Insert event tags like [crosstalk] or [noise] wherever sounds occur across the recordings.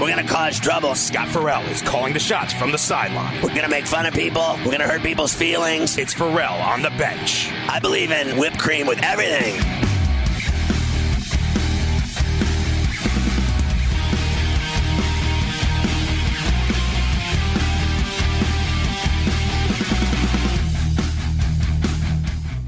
We're gonna cause trouble. Scott Ferrall is calling the shots from the sideline. We're gonna make fun of people. We're gonna hurt people's feelings. It's Ferrall on the bench. I believe in whipped cream with everything.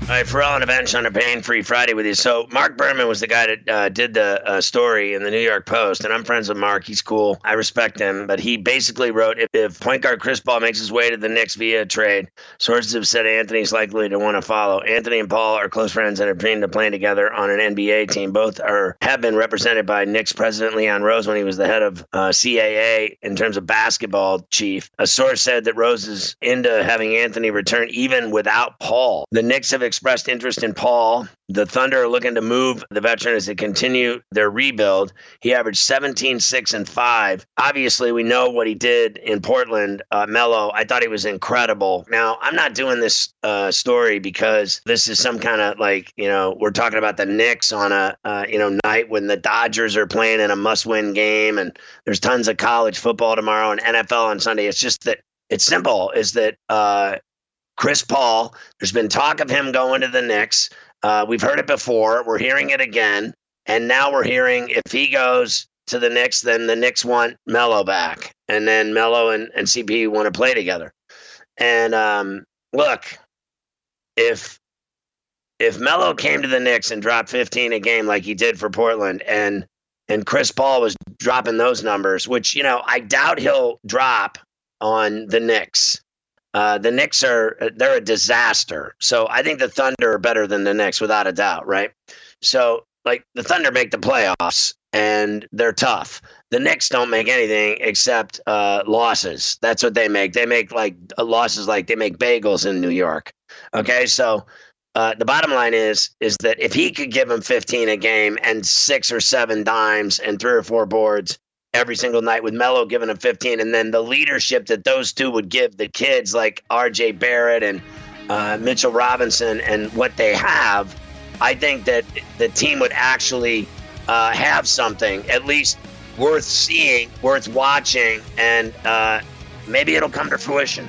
All right, Ferrall on the bench on a pain-free Friday with you. So Marc Berman was the guy that uh, did the uh, story in the New York Post, and I'm friends with Marc. He's cool. I respect him, but he basically wrote, if, if point guard Chris Paul makes his way to the Knicks via trade, sources have said Anthony's likely to want to follow. Anthony and Paul are close friends and have dreamed of playing together on an NBA team. Both are have been represented by Knicks president Leon Rose when he was the head of uh, CAA in terms of basketball chief. A source said that Rose is into having Anthony return even without Paul. The Knicks have expressed interest in Paul. The Thunder are looking to move the veteran as they continue their rebuild. He averaged 17, 6, and 5. Obviously, we know what he did in Portland. Uh, Melo, I thought he was incredible. Now, I'm not doing this uh, story because this is some kind of like, you know, we're talking about the Knicks on a, uh, you know, night when the Dodgers are playing in a must win game and there's tons of college football tomorrow and NFL on Sunday. It's just that it's simple is that uh, Chris Paul, there's been talk of him going to the Knicks. Uh, we've heard it before. We're hearing it again. And now we're hearing if he goes to the Knicks, then the Knicks want Melo back. And then Melo and, and CP want to play together. And um, look, if if Melo came to the Knicks and dropped 15 a game like he did for Portland and and Chris Paul was dropping those numbers, which, you know, I doubt he'll drop on the Knicks. Uh, the Knicks are they're a disaster. So I think the Thunder are better than the Knicks without a doubt, right? So like the Thunder make the playoffs and they're tough. The Knicks don't make anything except uh, losses. That's what they make. They make like uh, losses like they make bagels in New York. Okay, so uh, the bottom line is is that if he could give him 15 a game and six or seven dimes and three or four boards, every single night with Melo giving him 15, and then the leadership that those two would give the kids like R.J. Barrett and uh, Mitchell Robinson and what they have, I think that the team would actually uh, have something at least worth seeing, worth watching, and uh, maybe it'll come to fruition.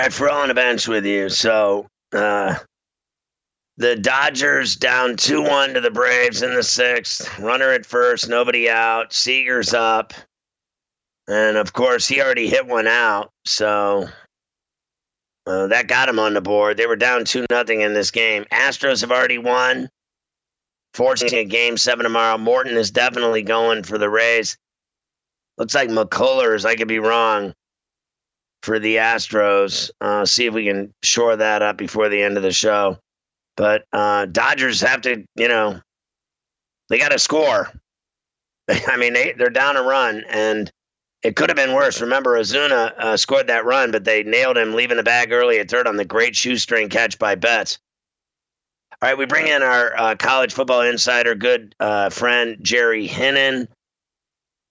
Right, for on the bench with you. So uh, the Dodgers down 2 1 to the Braves in the sixth. Runner at first, nobody out. Seager's up. And of course, he already hit one out. So uh, that got him on the board. They were down 2 nothing in this game. Astros have already won. Fortunately, game seven tomorrow. Morton is definitely going for the Rays. Looks like McCullers. I could be wrong for the Astros. Uh, see if we can shore that up before the end of the show. But uh, Dodgers have to, you know, they got to score. [laughs] I mean, they, they're down a run, and it could have been worse. Remember, Ozuna uh, scored that run, but they nailed him leaving the bag early at third on the great shoestring catch by Betts. All right, we bring in our uh, college football insider, good uh, friend Jerry Hinnen.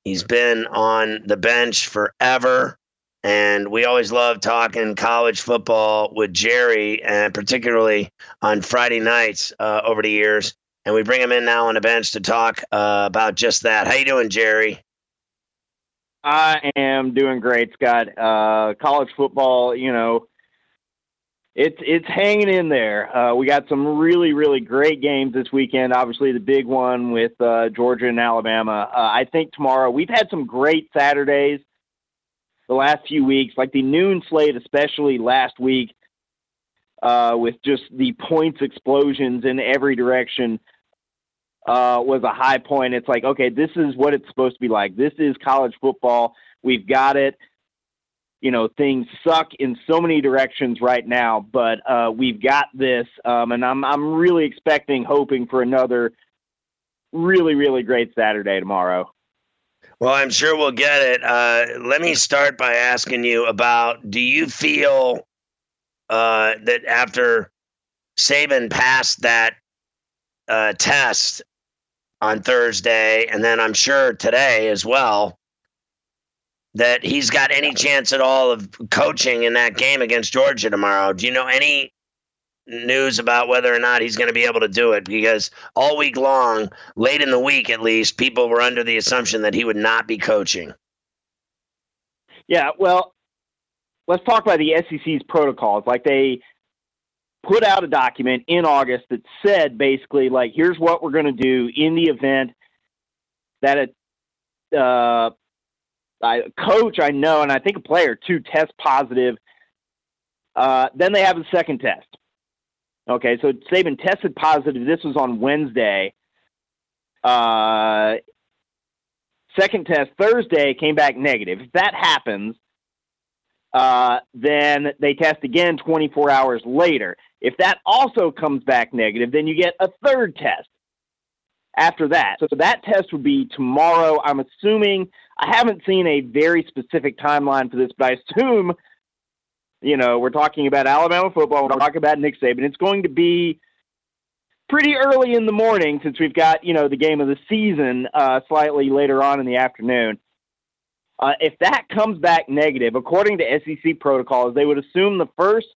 He's been on the bench forever, and we always love talking college football with Jerry, and particularly on Friday nights uh, over the years. And we bring him in now on the bench to talk uh, about just that. How you doing, Jerry? I am doing great, Scott. Uh, college football, you know, it's it's hanging in there. Uh, we got some really really great games this weekend. Obviously, the big one with uh, Georgia and Alabama. Uh, I think tomorrow we've had some great Saturdays the last few weeks, like the noon slate, especially last week, uh, with just the points explosions in every direction. Uh, was a high point. It's like, okay, this is what it's supposed to be like. This is college football. We've got it you know things suck in so many directions right now, but uh, we've got this, um, and I'm I'm really expecting, hoping for another really really great Saturday tomorrow. Well, I'm sure we'll get it. Uh, let me start by asking you about: Do you feel uh, that after Saban passed that uh, test on Thursday, and then I'm sure today as well? that he's got any chance at all of coaching in that game against Georgia tomorrow. Do you know any news about whether or not he's going to be able to do it? Because all week long, late in the week at least, people were under the assumption that he would not be coaching. Yeah, well, let's talk about the SEC's protocols. Like they put out a document in August that said basically, like, here's what we're going to do in the event that a uh, coach I know, and I think a player too, test positive. Uh, then they have a second test. Okay, so Saban tested positive. This was on Wednesday. Uh, second test Thursday came back negative. If that happens, uh, then they test again 24 hours later. If that also comes back negative, then you get a third test after that. So that test would be tomorrow. I'm assuming I haven't seen a very specific timeline for this, but I assume, you know, we're talking about Alabama football. We're talking about Nick Saban. It's going to be pretty early in the morning since we've got, you know, the game of the season uh, slightly later on in the afternoon. Uh, if that comes back negative, according to SEC protocols, they would assume the first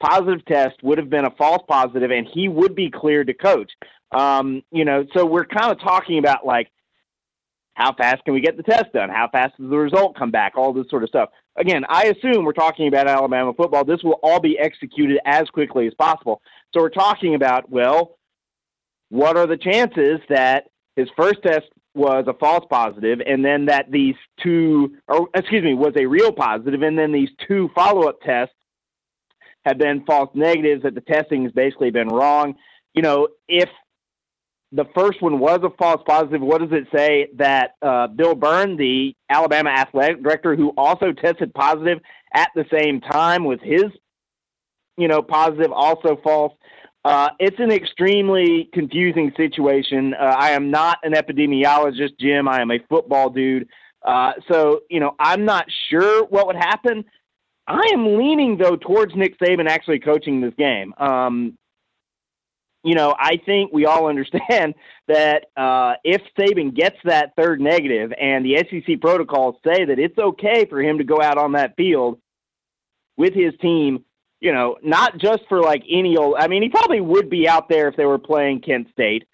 positive test would have been a false positive and he would be cleared to coach. Um, you know, so we're kind of talking about like how fast can we get the test done? How fast does the result come back? All this sort of stuff. Again, I assume we're talking about Alabama football. This will all be executed as quickly as possible. So we're talking about, well, what are the chances that his first test was a false positive and then that these two, or excuse me, was a real positive and then these two follow up tests have been false negatives, that the testing has basically been wrong. You know, if the first one was a false positive. What does it say that uh, Bill Byrne, the Alabama athletic director, who also tested positive at the same time, with his, you know, positive also false? Uh, it's an extremely confusing situation. Uh, I am not an epidemiologist, Jim. I am a football dude. Uh, so, you know, I'm not sure what would happen. I am leaning, though, towards Nick Saban actually coaching this game. Um, you know, I think we all understand [laughs] that uh, if Saban gets that third negative and the SEC protocols say that it's okay for him to go out on that field with his team, you know, not just for like any old, I mean, he probably would be out there if they were playing Kent State.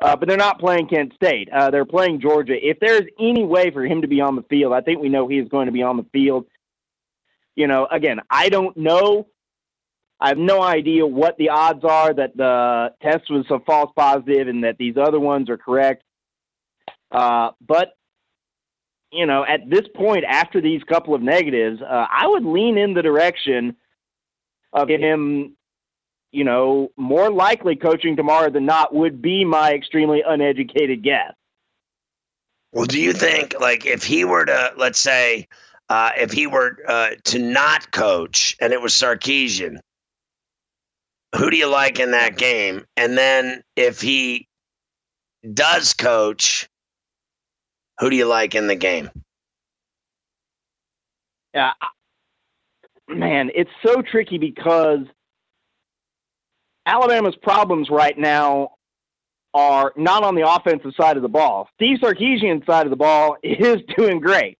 Uh, but they're not playing Kent State. Uh, they're playing Georgia. If there's any way for him to be on the field, I think we know he is going to be on the field. You know, again, I don't know I have no idea what the odds are that the test was a false positive and that these other ones are correct. Uh, but you know, at this point, after these couple of negatives, uh, I would lean in the direction of him. You know, more likely coaching tomorrow than not would be my extremely uneducated guess. Well, do you think, like, if he were to, let's say, uh, if he were uh, to not coach and it was Sarkisian, who do you like in that game? And then if he does coach, who do you like in the game? Yeah, man, it's so tricky because Alabama's problems right now are not on the offensive side of the ball. Steve Sarkisian's side of the ball [laughs] is doing great.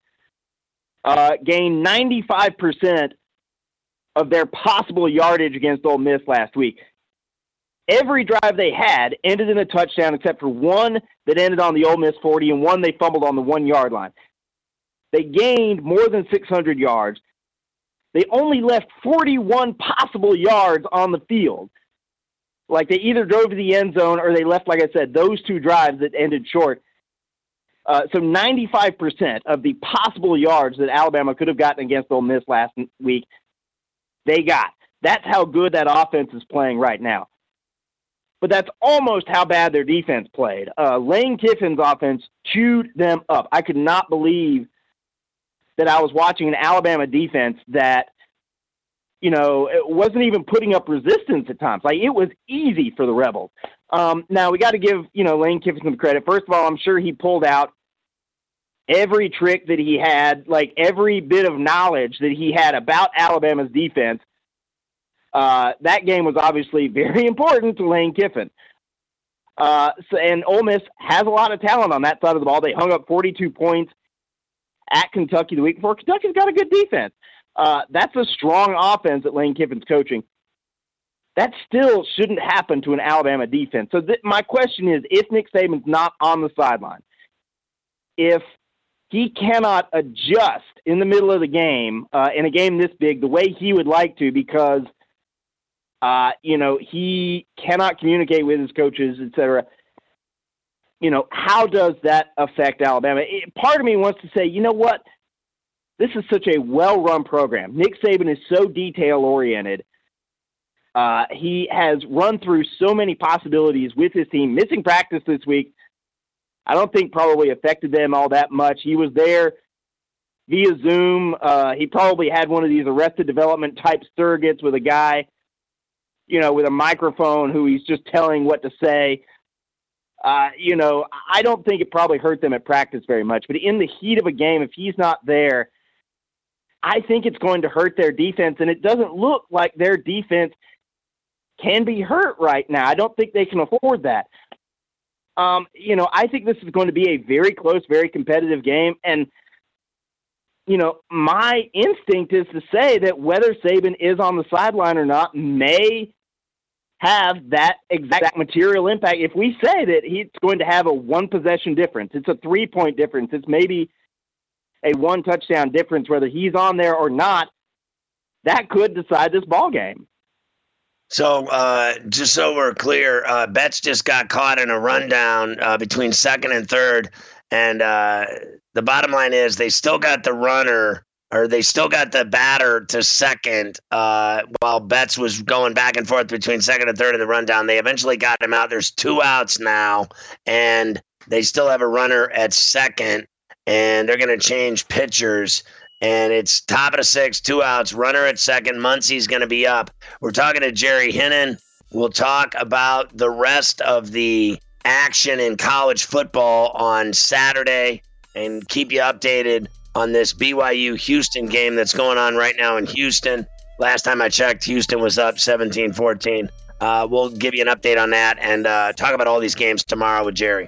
Uh, gained 95% of their possible yardage against Ole Miss last week. Every drive they had ended in a touchdown except for one that ended on the Ole Miss 40 and one they fumbled on the one yard line. They gained more than 600 yards. They only left 41 possible yards on the field. Like they either drove to the end zone or they left, like I said, those two drives that ended short. Uh, so 95% of the possible yards that Alabama could have gotten against Ole Miss last week, they got. That's how good that offense is playing right now. But that's almost how bad their defense played. Uh, Lane Kiffin's offense chewed them up. I could not believe that I was watching an Alabama defense that, you know, it wasn't even putting up resistance at times. Like it was easy for the Rebels. Um, now we got to give you know Lane Kiffin some credit. First of all, I'm sure he pulled out every trick that he had, like every bit of knowledge that he had about Alabama's defense. Uh, that game was obviously [laughs] very important to Lane Kiffin. Uh, so, and Ole Miss has a lot of talent on that side of the ball. They hung up 42 points at Kentucky the week before. Kentucky's got a good defense. Uh, that's a strong offense that Lane Kiffin's coaching. That still shouldn't happen to an Alabama defense. So th- my question is, if Nick Saban's not on the sideline, if he cannot adjust in the middle of the game uh, in a game this big the way he would like to because uh, you know he cannot communicate with his coaches, etc. You know how does that affect Alabama? It, part of me wants to say, you know what, this is such a well-run program. Nick Saban is so detail-oriented. Uh, he has run through so many possibilities with his team. Missing practice this week I don't think probably affected them all that much. He was there via Zoom. Uh, he probably had one of these arrested development type surrogates with a guy, you know, with a microphone who he's just telling what to say. Uh, you know, I don't think it probably hurt them at practice very much. But in the heat of a game, if he's not there, I think it's going to hurt their defense. And it doesn't look like their defense can be hurt right now. I don't think they can afford that. Um, you know, I think this is going to be a very close, very competitive game. And, you know, my instinct is to say that whether Saban is on the sideline or not may have that exact material impact. If we say that he's going to have a one possession difference, it's a three point difference, it's maybe a one touchdown difference, whether he's on there or not, that could decide this ball game. So, uh, just so we're clear, uh, Betts just got caught in a rundown uh, between second and third. And uh, the bottom line is they still got the runner, or they still got the batter to second uh, while Betts was going back and forth between second and third in the rundown. They eventually got him out. There's two outs now, and they still have a runner at second, and they're going to change pitchers and it's top of the six, two outs, runner at second. Muncy's going to be up. We're talking to Jerry Hinnen. We'll talk about the rest of the action in college football on Saturday and keep you updated on this BYU Houston game that's going on right now in Houston. Last time I checked, Houston was up 17 14. Uh, we'll give you an update on that and uh, talk about all these games tomorrow with Jerry.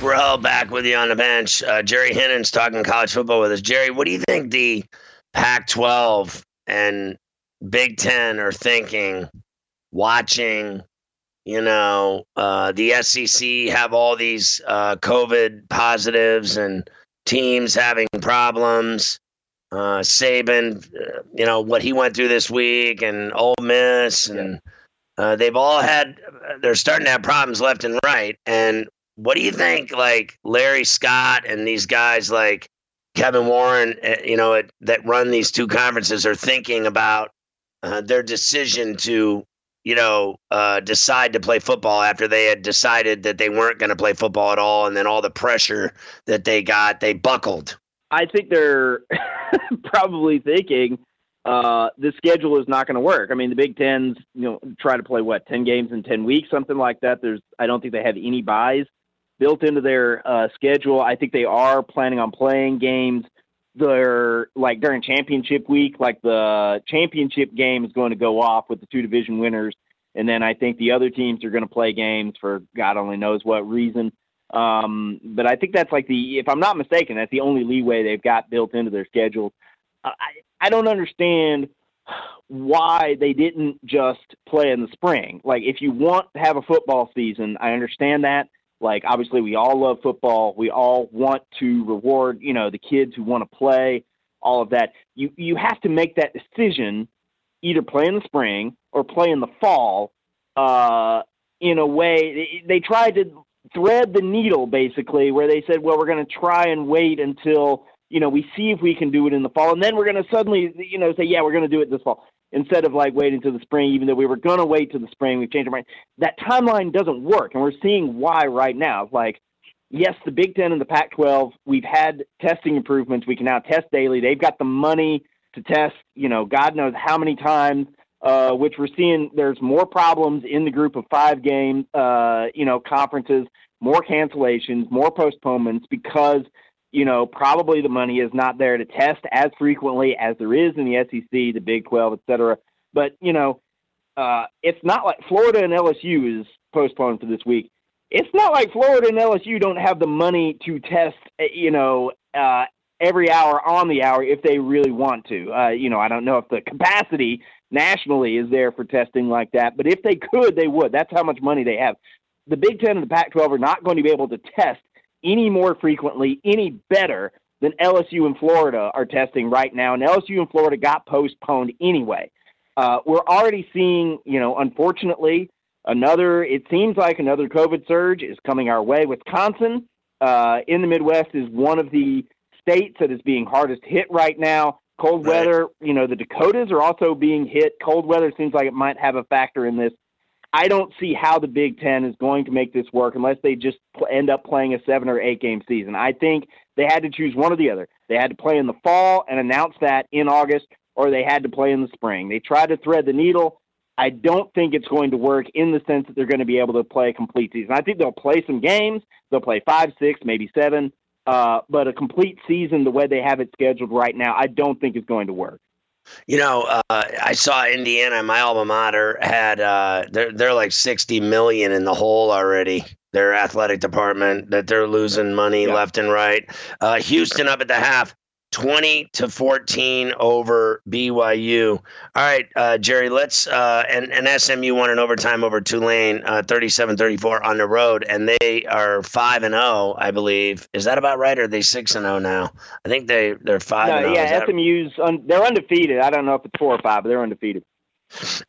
Ferrall back with you on the bench. Uh, Jerry Hinnen's talking college football with us. Jerry, what do you think the Pac 12 and Big Ten are thinking, watching, you know, uh, the SEC have all these uh, COVID positives and teams having problems? Uh, Saban, uh, you know, what he went through this week and Ole Miss and. Uh, they've all had they're starting to have problems left and right and what do you think like larry scott and these guys like kevin warren uh, you know it, that run these two conferences are thinking about uh, their decision to you know uh, decide to play football after they had decided that they weren't going to play football at all and then all the pressure that they got they buckled I think they're [laughs] probably thinking uh, the schedule is not going to work. I mean, the Big Tens, you know, try to play what ten games in ten weeks, something like that. There's, I don't think they have any byes built into their uh, schedule. I think they are planning on playing games. They're like during championship week, like the championship game is going to go off with the two division winners, and then I think the other teams are going to play games for God only knows what reason. Um, but I think that's like the, if I'm not mistaken, that's the only leeway they've got built into their schedule. I, I don't understand why they didn't just play in the spring. Like, if you want to have a football season, I understand that. Like, obviously, we all love football. We all want to reward, you know, the kids who want to play, all of that. You you have to make that decision, either play in the spring or play in the fall. Uh, in a way, they, tried to thread the needle basically, where they said, well, we're going to try and wait until you know, we see if we can do it in the fall, and then we're going to suddenly, you know, say, yeah, we're going to do it this fall instead of like waiting to the spring, even though we were going to wait to the spring. We've changed our mind. That timeline doesn't work, and we're seeing why right now. Like, yes, the Big Ten and the Pac 12, we've had testing improvements. We can now test daily. They've got the money to test, you know, God knows how many times. Uh, which we're seeing there's more problems in the group of five game, uh, you know, conferences, more cancellations, more postponements because you know, probably the money is not there to test as frequently as there is in the SEC, the Big 12, et cetera. But, you know, uh, it's not like Florida and LSU is postponed for this week. It's not like Florida and LSU don't have the money to test, eh, you know, uh, every hour on the hour if they really want to. Uh, you know, I don't know if the capacity nationally is there for testing like that, but if they could, they would. That's how much money they have. The Big Ten and the Pac 12 are not going to be able to test any more frequently, any better than LSU and Florida are testing right now. And LSU and Florida got postponed anyway. Uh, we're already seeing, you know, unfortunately, another, it seems like another COVID surge is coming our way. Wisconsin uh, in the Midwest is one of the states that is being hardest hit right now. Cold right. weather, you know, the Dakotas are also being hit. Cold weather seems like it might have a factor in this. I don't see how the Big Ten is going to make this work unless they just end up playing a seven or eight game season. I think they had to choose one or the other. They had to play in the fall and announce that in August, or they had to play in the spring. They tried to thread the needle. I don't think it's going to work in the sense that they're going to be able to play a complete season. I think they'll play some games. They'll play five, six, maybe seven. Uh, but a complete season, the way they have it scheduled right now, I don't think is going to work. You know, uh, I saw Indiana, my alma mater, had uh, they're they're like sixty million in the hole already. Their athletic department that they're losing money yeah. left and right. Uh, Houston up at the half. 20 to 14 over BYU. All right, uh, Jerry, let's, uh, and, and SMU won in overtime over Tulane, uh, 37 34 on the road, and they are 5 and 0, I believe. Is that about right, or are they 6 and 0 now? I think they, they're 5 no, and 0. Yeah, SMU's, un- they're undefeated. I don't know if it's 4 or 5, but they're undefeated.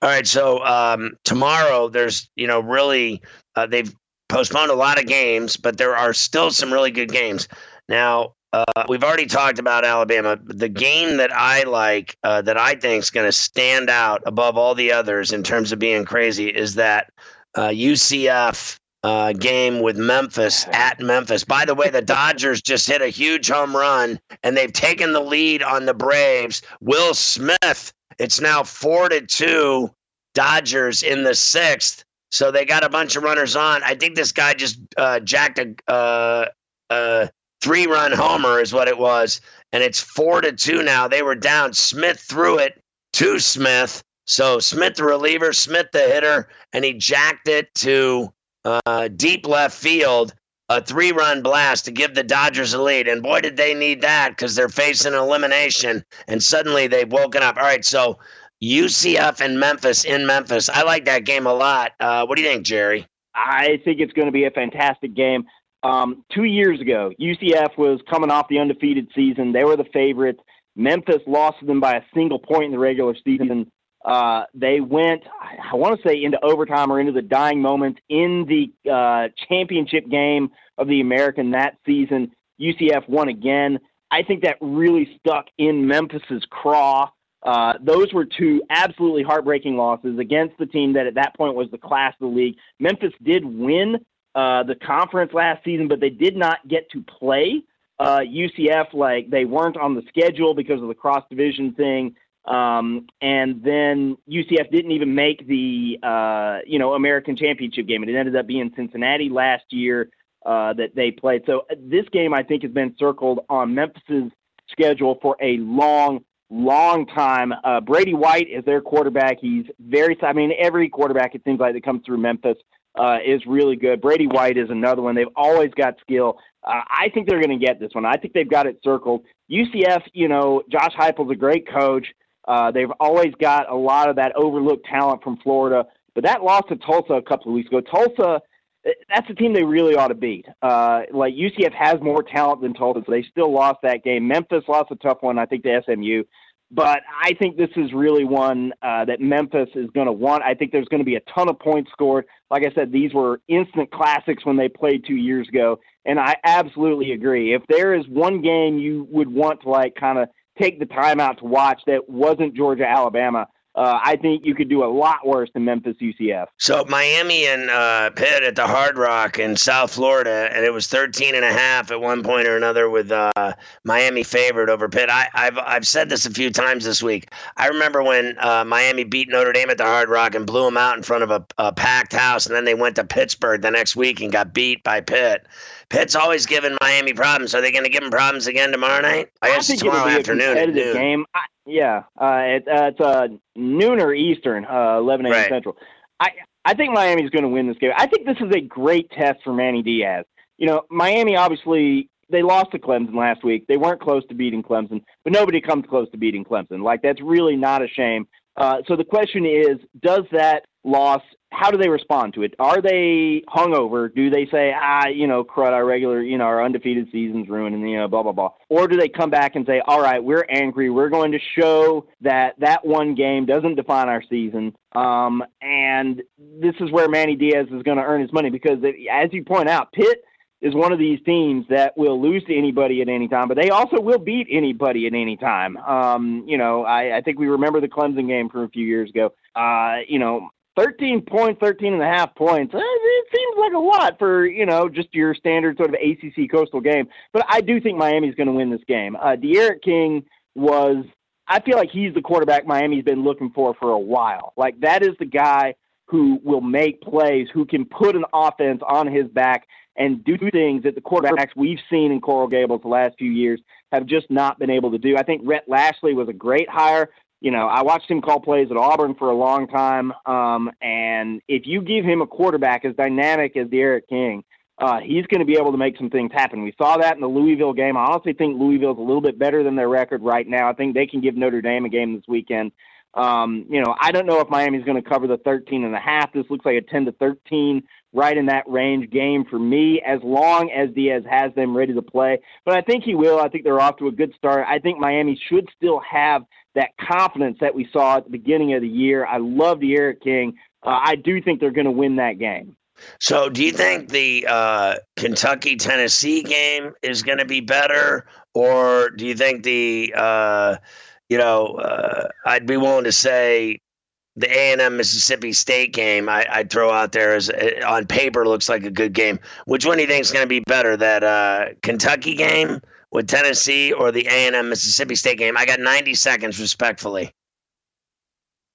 All right, so um, tomorrow there's, you know, really, uh, they've postponed a lot of games, but there are still some really good games. Now, uh, we've already talked about Alabama. The game that I like, uh, that I think is going to stand out above all the others in terms of being crazy, is that uh, UCF uh, game with Memphis at Memphis. By the way, the Dodgers just hit a huge home run and they've taken the lead on the Braves. Will Smith, it's now four to two Dodgers in the sixth. So they got a bunch of runners on. I think this guy just uh, jacked a, uh, a three run homer, is what it was. And it's four to two now. They were down. Smith threw it to Smith. So Smith, the reliever, Smith, the hitter, and he jacked it to uh, deep left field, a three run blast to give the Dodgers a lead. And boy, did they need that because they're facing elimination. And suddenly they've woken up. All right, so UCF and Memphis in Memphis. I like that game a lot. Uh, what do you think, Jerry? I think it's going to be a fantastic game. Um, two years ago, UCF was coming off the undefeated season. They were the favorites. Memphis lost to them by a single point in the regular season. Uh, they went, I want to say, into overtime or into the dying moments in the uh, championship game of the American that season. UCF won again. I think that really stuck in Memphis's craw. Uh, those were two absolutely heartbreaking losses against the team that at that point was the class of the league. Memphis did win uh, the conference last season, but they did not get to play uh, UCF. Like they weren't on the schedule because of the cross division thing. Um, and then UCF didn't even make the uh, you know American Championship game. It ended up being Cincinnati last year uh, that they played. So uh, this game I think has been circled on Memphis's schedule for a long, long time. Uh, Brady White is their quarterback. He's very. I mean, every quarterback it seems like that comes through Memphis uh, is really good. Brady White is another one. They've always got skill. Uh, I think they're going to get this one. I think they've got it circled. UCF, you know, Josh Heupel's a great coach. Uh, they've always got a lot of that overlooked talent from Florida. But that loss to Tulsa a couple of weeks ago, Tulsa, that's a team they really ought to beat. Uh, like UCF has more talent than Tulsa, so they still lost that game. Memphis lost a tough one, I think, to SMU. But I think this is really one uh, that Memphis is going to want. I think there's going to be a ton of points scored. Like I said, these were instant classics when they played two years ago, and I absolutely agree. If there is one game you would want to like kind of take the time out to watch that wasn't Georgia Alabama. Uh, I think you could do a lot worse than Memphis UCF. So Miami and uh, Pitt at the Hard Rock in South Florida, and it was 13 and a half at one point or another with uh, Miami favored over Pitt. I, have I've said this a few times this week. I remember when uh, Miami beat Notre Dame at the Hard Rock and blew them out in front of a, a packed house, and then they went to Pittsburgh the next week and got beat by Pitt. Pitt's always given Miami problems. Are they going to give them problems again tomorrow night? I, I guess think tomorrow it'll be afternoon. A competitive game. I, yeah, uh, it, uh, it's uh, noon or Eastern, uh, 11 a.m. Right. Central. I I think Miami's going to win this game. I think this is a great test for Manny Diaz. You know, Miami obviously they lost to Clemson last week. They weren't close to beating Clemson, but nobody comes close to beating Clemson. Like that's really not a shame. Uh, so the question is, does that loss how do they respond to it? Are they hungover? Do they say, ah, you know, crud, our regular, you know, our undefeated season's ruined and, you know, blah, blah, blah? Or do they come back and say, all right, we're angry. We're going to show that that one game doesn't define our season. Um, and this is where Manny Diaz is going to earn his money because, as you point out, Pitt is one of these teams that will lose to anybody at any time, but they also will beat anybody at any time. Um, you know, I, I think we remember the Clemson game from a few years ago. Uh, you know, 13 points, 13 and a half points. Eh, it seems like a lot for, you know, just your standard sort of ACC coastal game. But I do think Miami's going to win this game. Uh, D'Eriq King was, I feel like he's the quarterback Miami's been looking for for a while. Like, that is the guy who will make plays, who can put an offense on his back and do things that the quarterbacks we've seen in Coral Gables the last few years have just not been able to do. I think Rhett Lashlee was a great hire you know, I watched him call plays at Auburn for a long time. Um, and if you give him a quarterback as dynamic as D'Eriq King, uh, he's going to be able to make some things happen. We saw that in the Louisville game. I honestly think Louisville's a little bit better than their record right now. I think they can give Notre Dame a game this weekend. Um, you know, I don't know if Miami's going to cover the 13 and a half. This looks like a 10 to 13, right in that range game for me, as long as Diaz has them ready to play. But I think he will. I think they're off to a good start. I think Miami should still have that confidence that we saw at the beginning of the year. I love D'Eriq King. Uh, I do think they're going to win that game. So, do you think the uh, Kentucky Tennessee game is going to be better, or do you think the uh, you know, uh, I'd be willing to say the A&M Mississippi State game I, would throw out there as uh, on paper looks like a good game. Which one do you think is going to be better, that uh, Kentucky game with Tennessee or the A&M Mississippi State game? I got 90 seconds, respectfully.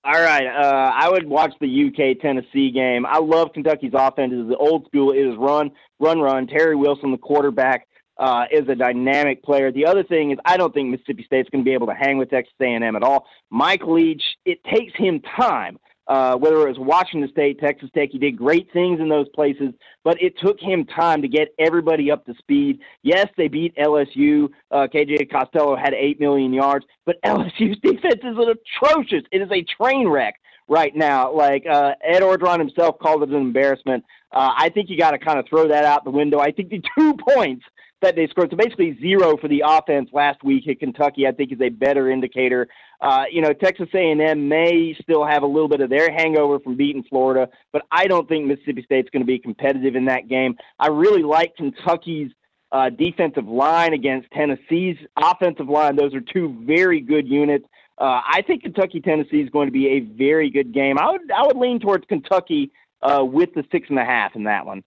All right, uh, I would watch the UK Tennessee game. I love Kentucky's offense. It's the old school. It is run, run, run. Terry Wilson, the quarterback, uh, is a dynamic player. The other thing is, I don't think Mississippi State's going to be able to hang with Texas A&M at all. Mike Leach, it takes him time. Uh, whether it was Washington State, Texas Tech, he did great things in those places, but it took him time to get everybody up to speed. Yes, they beat LSU. Uh, KJ Costello had 8 million yards, but [laughs] LSU's defense is atrocious. It is a train wreck right now. Like uh, Ed Orgeron himself called it an embarrassment. Uh, I think you got to kind of throw that out the window. I think the [laughs] two points that they scored. So basically zero for the offense last week at Kentucky. I think is a better indicator. Uh, you know, Texas A&M may still have a little bit of their hangover from beating Florida, but I don't think Mississippi State's going to be competitive in that game. I really like Kentucky's uh, defensive line against Tennessee's offensive line. Those are two very good units. Uh, I think Kentucky Tennessee is going to be a very good game. I would I would lean towards Kentucky uh, with the six and a half in that one.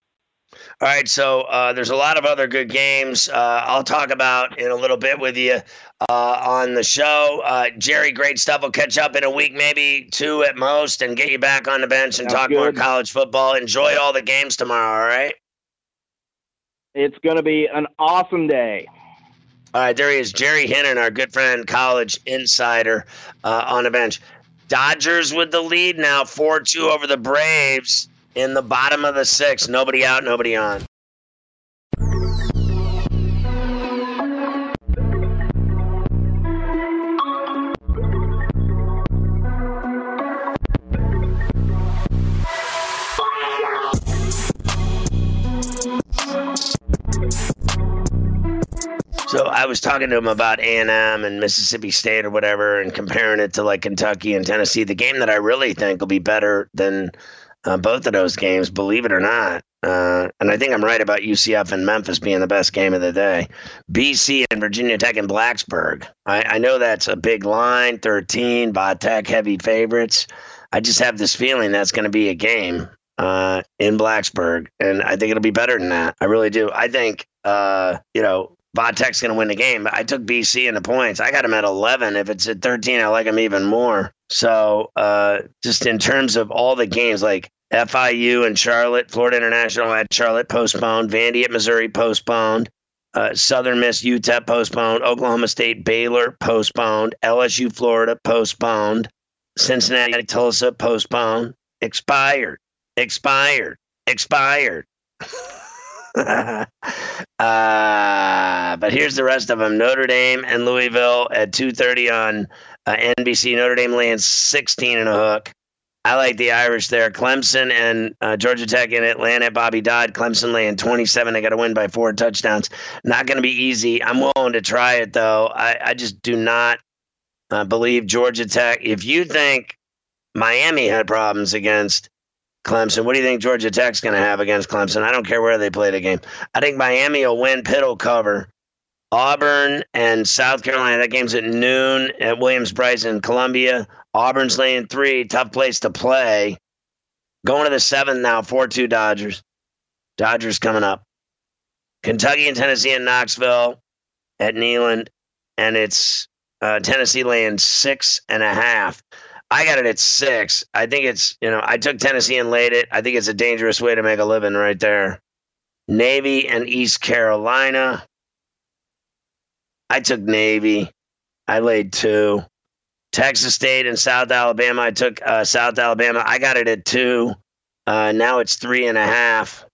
All right, so uh, there's a lot of other good games uh, I'll talk about in a little bit with you uh, on the show. Uh, Jerry, great stuff. We'll catch up in a week, maybe two at most, and get you back on the bench and Sounds talk good. more college football. Enjoy all the games tomorrow, all right? It's going to be an awesome day. All right, there he is, Jerry Hinnen, our good friend, college insider uh, on the bench. Dodgers with the lead now, 4 2 over the Braves in the bottom of the sixth. Nobody out, nobody on. So I was talking to him about A and M and Mississippi State or whatever, and comparing it to like Kentucky and Tennessee. The game that I really think will be better than uh, both of those games, believe it or not. Uh, and I think I'm right about UCF and Memphis being the best game of the day. BC and Virginia Tech and Blacksburg. I, I know that's a big line, 13, by Tech heavy favorites. I just have this feeling that's going to be a game uh, in Blacksburg, and I think it'll be better than that. I really do. I think, uh, you know, Tech's going to win the game. I took BC in the points. I got him at 11. If it's at 13, I like him even more. So, uh, just in terms of all the games, like FIU and Charlotte, Florida International at Charlotte postponed, Vandy at Missouri postponed, uh, Southern Miss UTEP postponed, Oklahoma State Baylor postponed, LSU Florida postponed, Cincinnati Tulsa postponed, expired, expired, expired. [laughs] [laughs] uh, but here's the rest of them: Notre Dame and Louisville at 2:30 on uh, NBC. Notre Dame laying 16 and a hook. I like the Irish there. Clemson and uh, Georgia Tech in Atlanta. Bobby Dodd. Clemson laying 27. They got to win by four touchdowns. Not going to be easy. I'm willing to try it though. I, I just do not uh, believe Georgia Tech. If you think Miami had problems against Clemson. What do you think Georgia Tech's going to have against Clemson? I don't care where they play the game. I think Miami will win. Pitt will cover. Auburn and South Carolina. That game's at noon at Williams-Brice in Columbia. Auburn's laying three. Tough place to play. Going to the seventh now. Four-two Dodgers. Dodgers coming up. Kentucky and Tennessee in Knoxville at Neyland, and it's uh, Tennessee laying six and a half. I got it at six. I think it's, you know, I took Tennessee and laid it. I think it's a dangerous way to make a living right there. Navy and East Carolina. I took Navy. I laid two. Texas State and South Alabama. I took uh, South Alabama. I got it at two. Uh, now it's three and a half.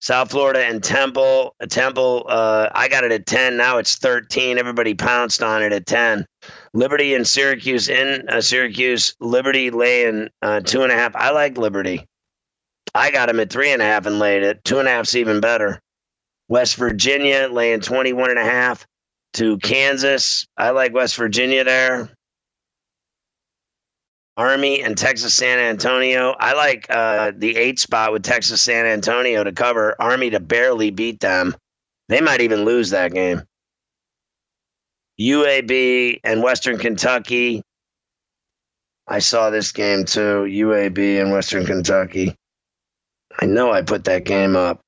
South Florida and Temple. Temple, uh, I got it at 10. Now it's 13. Everybody pounced on it at 10. Liberty and Syracuse in uh, Syracuse. Liberty laying uh, two and a half. I like Liberty. I got them at three and a half and laid it. Two and a half's even better. West Virginia laying 21 and a half to Kansas. I like West Virginia there. Army and Texas San Antonio. I like uh, the eight spot with Texas San Antonio to cover. Army to barely beat them. They might even lose that game. UAB and Western Kentucky. I saw this game too, UAB and Western Kentucky. I know I put that game up.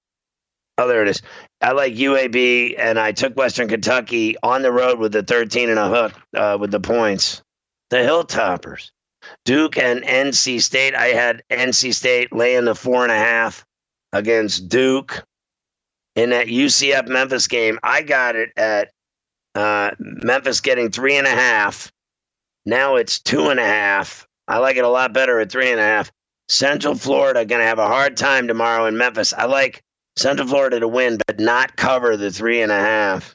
Oh, there it is. I like UAB, and I took Western Kentucky on the road with the 13 and a hook uh, with the points. The Hilltoppers. Duke and NC State. I had NC State laying the four and a half against Duke. In that UCF Memphis game, I got it at uh, Memphis getting three and a half. Now it's two and a half. I like it a lot better at three and a half. Central Florida going to have a hard time tomorrow in Memphis. I like Central Florida to win, but not cover the three and a half.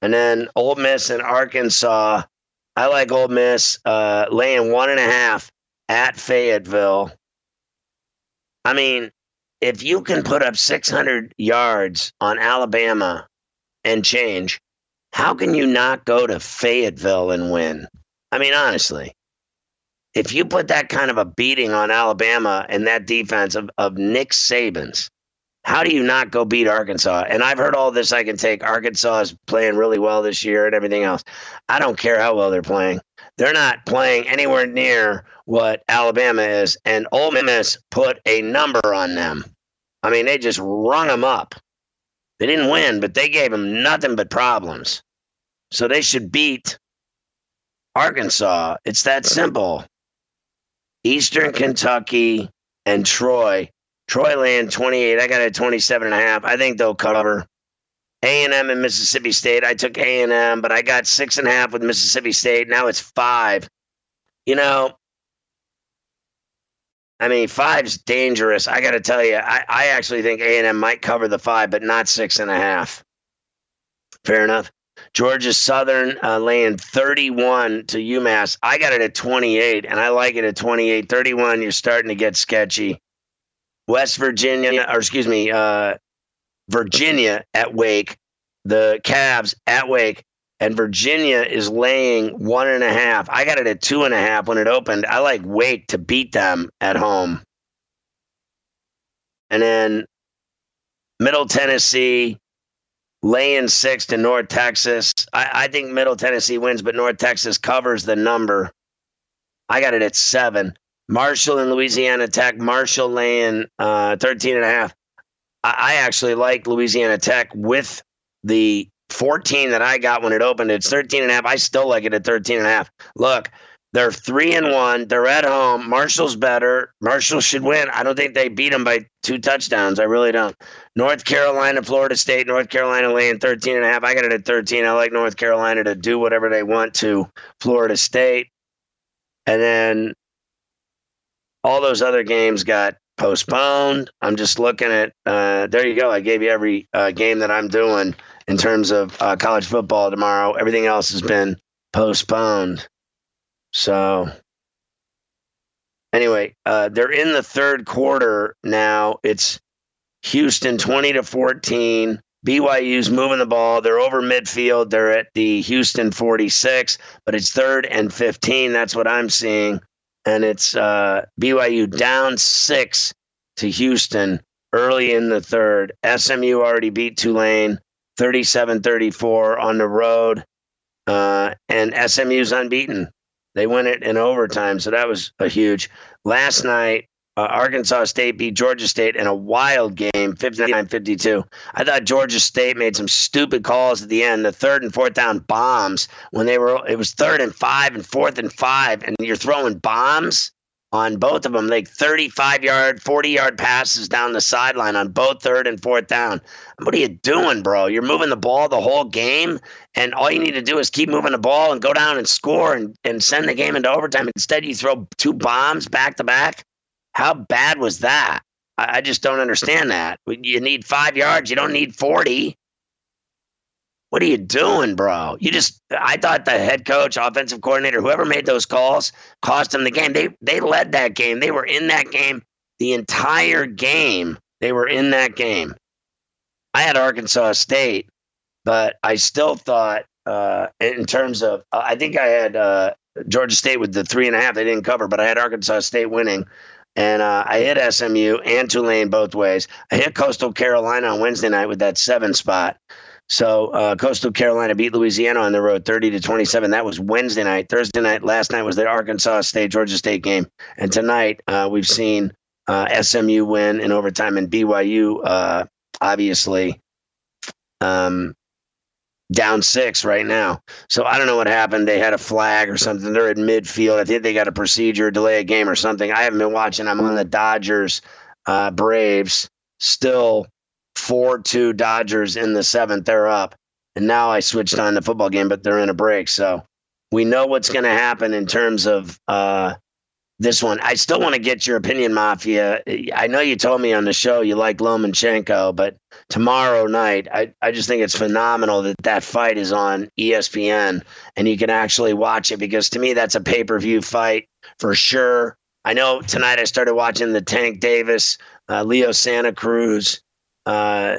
And then Ole Miss and Arkansas. I like Ole Miss uh, laying one and a half at Fayetteville. I mean, if you can put up 600 yards on Alabama and change, how can you not go to Fayetteville and win? I mean, honestly, if you put that kind of a beating on Alabama and that defense of, of Nick Saban's, how do you not go beat Arkansas? And I've heard all this I can take. Arkansas is playing really well this year and everything else. I don't care how well they're playing. They're not playing anywhere near what Alabama is. And Ole Miss put a number on them. I mean, they just rung them up. They didn't win, but they gave them nothing but problems. So they should beat Arkansas. It's that simple. Eastern Kentucky and Troy Troy land 28. I got it at 27 and a half. I think they'll cover. A&M and Mississippi State. I took A&M, but I got six and a half with Mississippi State. Now it's five. You know, I mean, five's dangerous. I got to tell you, I, I actually think A&M might cover the five, but not six and a half. Fair enough. Georgia Southern uh, laying 31 to UMass. I got it at 28, and I like it at 28. 31, you're starting to get sketchy. West Virginia, or excuse me, uh, Virginia at Wake, the Cavs at Wake, and Virginia is laying one and a half. I got it at two and a half when it opened. I like Wake to beat them at home. And then Middle Tennessee laying six to North Texas. I, I think Middle Tennessee wins, but North Texas covers the number. I got it at seven. Marshall and Louisiana Tech. Marshall laying uh, 13 and a half. I, I actually like Louisiana Tech with the 14 that I got when it opened. It's 13 and a half. I still like it at 13 and a half. Look, they're three and one. They're at home. Marshall's better. Marshall should win. I don't think they beat them by two touchdowns. I really don't. North Carolina, Florida State. North Carolina laying 13 and a half. I got it at 13. I like North Carolina to do whatever they want to Florida State. And then all those other games got postponed. I'm just looking at. Uh, there you go. I gave you every uh, game that I'm doing in terms of uh, college football tomorrow. Everything else has been postponed. So anyway, uh, they're in the third quarter now. It's Houston 20 to 14. BYU's moving the ball. They're over midfield. They're at the Houston 46, but it's third and 15. That's what I'm seeing and it's uh, BYU down six to Houston early in the third. SMU already beat Tulane 37 34 on the road, uh, and SMU's unbeaten. They win it in overtime, so that was a huge. Last night, uh, Arkansas State beat Georgia State in a wild game, 59-52. I thought Georgia State made some stupid calls at the end, the third and fourth down bombs when they were it was third and 5 and fourth and 5 and you're throwing bombs on both of them, like 35 yard, 40 yard passes down the sideline on both third and fourth down. What are you doing, bro? You're moving the ball the whole game, and all you need to do is keep moving the ball and go down and score and, and send the game into overtime. Instead, you throw two bombs back to back. How bad was that? I, I just don't understand that. You need five yards. You don't need 40. What are you doing, bro? You just I thought the head coach, offensive coordinator, whoever made those calls cost them the game. They they led that game. They were in that game the entire game. They were in that game. I had Arkansas State, but I still thought uh, in terms of I think I had uh, Georgia State with the three and a half. They didn't cover, but I had Arkansas State winning. And uh, I hit SMU and Tulane both ways. I hit Coastal Carolina on Wednesday night with that seven spot. So uh, Coastal Carolina beat Louisiana on the road, thirty to twenty-seven. That was Wednesday night. Thursday night, last night was the Arkansas State Georgia State game, and tonight uh, we've seen uh, SMU win in overtime and BYU uh, obviously um, down six right now. So I don't know what happened. They had a flag or something. They're at midfield. I think they got a procedure, delay a game or something. I haven't been watching. I'm on the Dodgers, uh, Braves, still 4 2 Dodgers in the seventh. They're up. And now I switched on the football game, but they're in a break. So we know what's going to happen in terms of uh, this one. I still want to get your opinion, Mafia. I know you told me on the show you like Lomachenko, but tomorrow night, I, I just think it's phenomenal that that fight is on ESPN and you can actually watch it because to me, that's a pay per view fight for sure. I know tonight I started watching the Tank Davis, uh, Leo Santa Cruz, uh,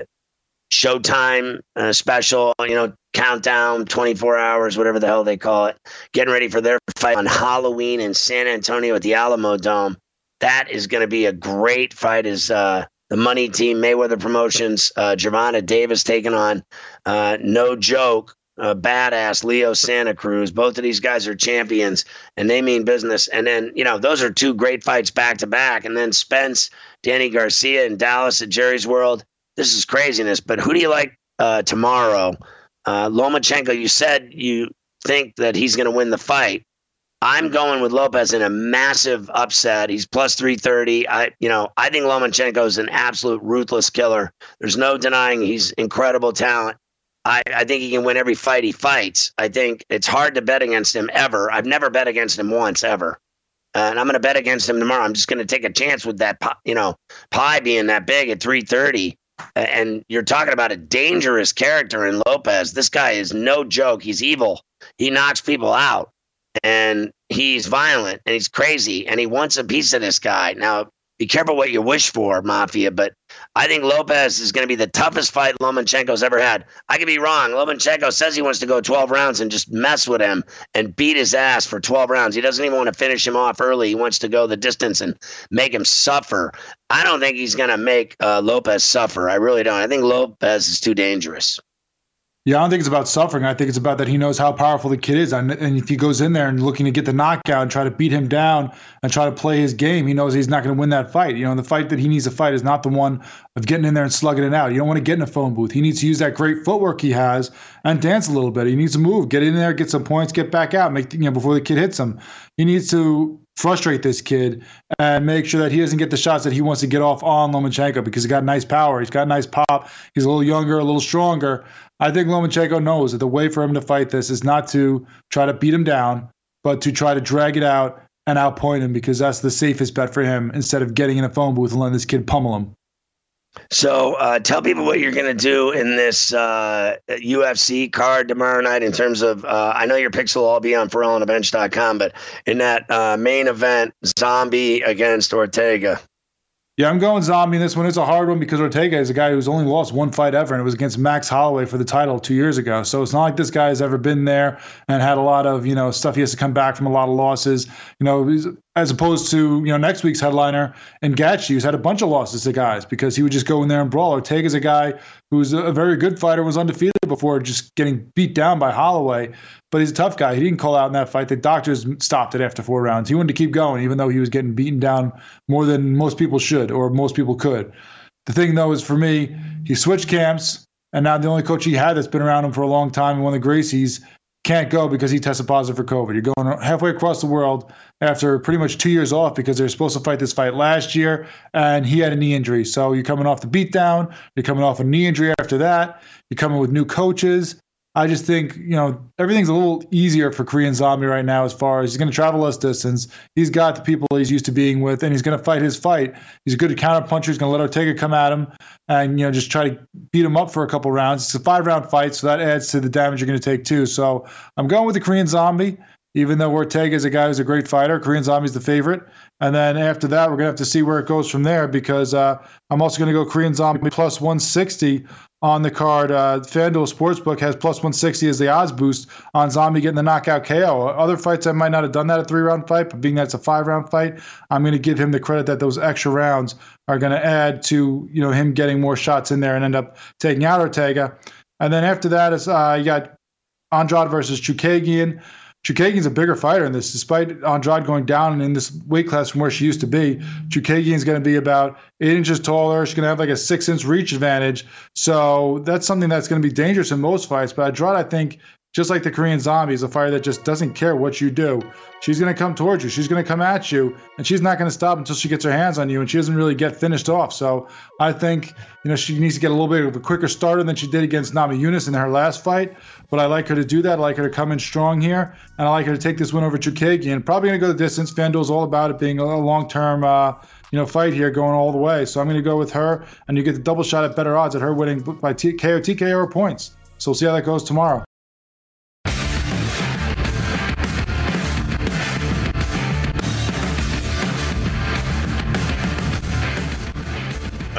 Showtime uh, special, you know, countdown, 24 hours, whatever the hell they call it, getting ready for their fight on Halloween in San Antonio at the Alamodome. That is going to be a great fight. Is uh, the money team Mayweather Promotions, uh, Davis taking on uh, no joke, uh, badass Leo Santa Cruz. Both of these guys are champions and they mean business. And then, you know, those are two great fights back to back. And then Spence, Danny Garcia in Dallas at Jerry's World this is craziness. But who do you like uh, tomorrow? Uh, Lomachenko, you said you think that he's going to win the fight. I'm going with Lopez in a massive upset. He's plus 330. I, you know, I think Lomachenko is an absolute ruthless killer. There's no denying he's incredible talent. I, I think he can win every fight he fights. I think it's hard to bet against him ever. I've never bet against him once ever. Uh, and I'm going to bet against him tomorrow. I'm just going to take a chance with that, you know, pie being that big at 330 and you're talking about a dangerous character in Lopez. This guy is no joke. He's evil. He knocks people out and he's violent and he's crazy and he wants a piece of this guy. Now, be careful what you wish for, Mafia, but I think Lopez is going to be the toughest fight Lomachenko's ever had. I could be wrong. Lomachenko says he wants to go 12 rounds and just mess with him and beat his ass for 12 rounds. He doesn't even want to finish him off early. He wants to go the distance and make him suffer. I don't think he's going to make uh, Lopez suffer. I really don't. I think Lopez is too dangerous. Yeah, I don't think it's about suffering. I think it's about that he knows how powerful the kid is. And, if he goes in there and looking to get the knockout and try to beat him down and try to play his game, he knows he's not going to win that fight. You know, the fight that he needs to fight is not the one of getting in there and slugging it out. You don't want to get in a phone booth. He needs to use that great footwork he has and dance a little bit. He needs to move, get in there, get some points, get back out, make you know before the kid hits him. He needs to frustrate this kid and make sure that he doesn't get the shots that he wants to get off on Lomachenko because he's got nice power, he's got nice pop, he's a little younger, a little stronger. I think Lomachenko knows that the way for him to fight this is not to try to beat him down, but to try to drag it out and outpoint him because that's the safest bet for him instead of getting in a phone booth and letting this kid pummel him. So uh, tell people what you're going to do in this uh, UFC card tomorrow night in terms of, uh, I know your picks will all be on FerrallOnTheBench.com, but in that uh, main event, Zombie against Ortega. Yeah, I'm going zombie in this one. It's a hard one because Ortega is a guy who's only lost one fight ever, and it was against Max Holloway for the title two years ago. So it's not like this guy has ever been there and had a lot of you know stuff. He has to come back from a lot of losses. You know, as opposed to you know next week's headliner and Gaethje, who's had a bunch of losses to guys because he would just go in there and brawl. Ortega's a guy who's a very good fighter, was undefeated before just getting beat down by Holloway but he's a tough guy. He didn't call out in that fight. The doctors stopped it after four rounds. He wanted to keep going, even though he was getting beaten down more than most people should or most people could. The thing, though, is for me, he switched camps, and now the only coach he had that's been around him for a long time, and one of the Gracies, can't go because he tested positive for COVID. You're going halfway across the world after pretty much two years off because they were supposed to fight this fight last year, and he had a knee injury. So you're coming off the beatdown, you're coming off a knee injury after that, you're coming with new coaches. I just think you know everything's a little easier for Korean Zombie right now as far as he's going to travel less distance. He's got the people he's used to being with, and he's going to fight his fight. He's a good counter puncher. He's going to let Ortega come at him and you know just try to beat him up for a couple rounds. It's a five round fight, so that adds to the damage you're going to take too. So I'm going with the Korean Zombie. Even though Ortega is a guy who's a great fighter, Korean Zombie's the favorite. And then after that, we're going to have to see where it goes from there because uh, I'm also going to go Korean Zombie plus 160 on the card. Uh, FanDuel Sportsbook has plus 160 as the odds boost on Zombie getting the knockout KO. Other fights, I might not have done that a three round fight, but being that it's a five round fight, I'm going to give him the credit that those extra rounds are going to add to you know him getting more shots in there and end up taking out Ortega. And then after that is uh, you got Andrade versus Chookagian. Chookagian's a bigger fighter in this, despite Andrade going down and in this weight class from where she used to be. Chookagian's going to be about eight inches taller. She's going to have like a six inch reach advantage. So that's something that's going to be dangerous in most fights. But Andrade, I think, just like the Korean zombie, is a fighter that just doesn't care what you do. She's going to come towards you. She's going to come at you, and she's not going to stop until she gets her hands on you, and she doesn't really get finished off. So I think you know she needs to get a little bit of a quicker starter than she did against Namajunas in her last fight. But I like her to do that. I like her to come in strong here, and I like her to take this win over Chookagian. Probably going to go the distance. FanDuel's all about it being a long-term. Uh, you know, fight here going all the way. So I'm going to go with her, and you get the double shot at better odds at her winning by T- KO, TKO, or points. So we'll see how that goes tomorrow.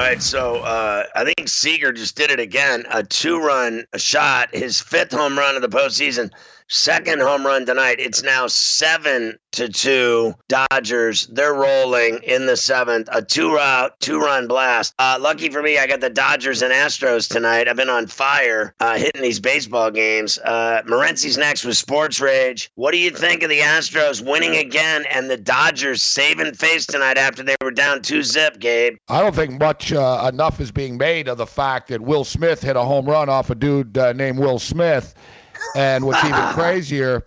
All right, so uh, I think Seager just did it again. A two-run shot, his fifth home run of the postseason, second home run tonight. It's now seven to two Dodgers. They're rolling in the seventh. A two-route, two-run blast. Uh, lucky for me, I got the Dodgers and Astros tonight. I've been on fire uh, hitting these baseball games. Uh, next with Sports Rage. What do you think of the Astros winning again and the Dodgers saving face tonight after they were down two zip, Gabe? I don't think much uh, enough is being made of the fact that Will Smith hit a home run off a dude uh, named Will Smith. And what's even [laughs] crazier,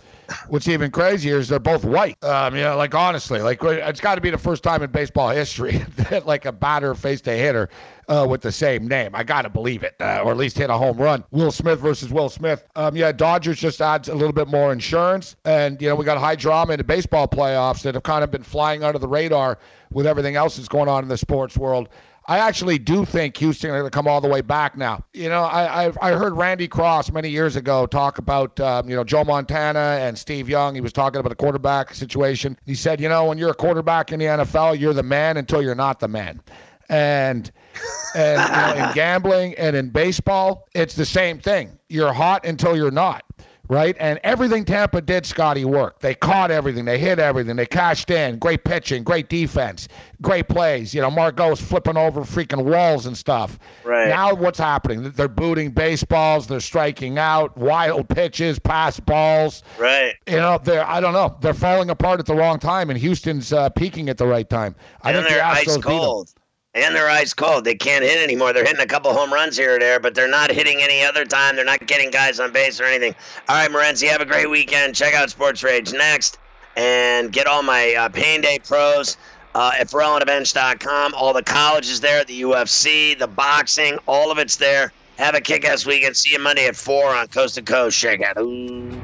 what's even crazier is they're both white. Um, you know, like honestly, like it's got to be the first time in baseball history [laughs] that like a batter faced a hitter uh, with the same name. I got to believe it, uh, or at least hit a home run. Will Smith versus Will Smith. Um, yeah, Dodgers just adds a little bit more insurance, and you know we got high drama in the baseball playoffs that have kind of been flying under the radar with everything else that's going on in the sports world. I actually do think Houston are going to come all the way back now. You know, I I've, I heard Randy Cross many years ago talk about um, you know Joe Montana and Steve Young. He was talking about a quarterback situation. He said, you know, when you're a quarterback in the NFL, you're the man until you're not the man. And and you know, in gambling and in baseball, it's the same thing. You're hot until you're not right? And everything Tampa did, Scotty, worked. They caught everything, they hit everything, they cashed in. Great pitching, great defense, great plays. You know, Margot's flipping over freaking walls and stuff. Right. Now, what's happening? They're booting baseballs, they're striking out, wild pitches, pass balls. Right. You know, they're I don't know, they're falling apart at the wrong time, and Houston's uh, peaking at the right time. I and think they're the Astros ice beat them. And they're ice cold. They can't hit anymore. They're hitting a couple home runs here or there, but they're not hitting any other time. They're not getting guys on base or anything. All right, Morency, have a great weekend. Check out Sports Rage next and get all my uh, Pain Day pros uh, at FerrallOnTheBench.com. All the colleges there, the UFC, the boxing, all of it's there. Have a kick-ass weekend. See you Monday at 4 on Coast to Coast. Check out. Ooh.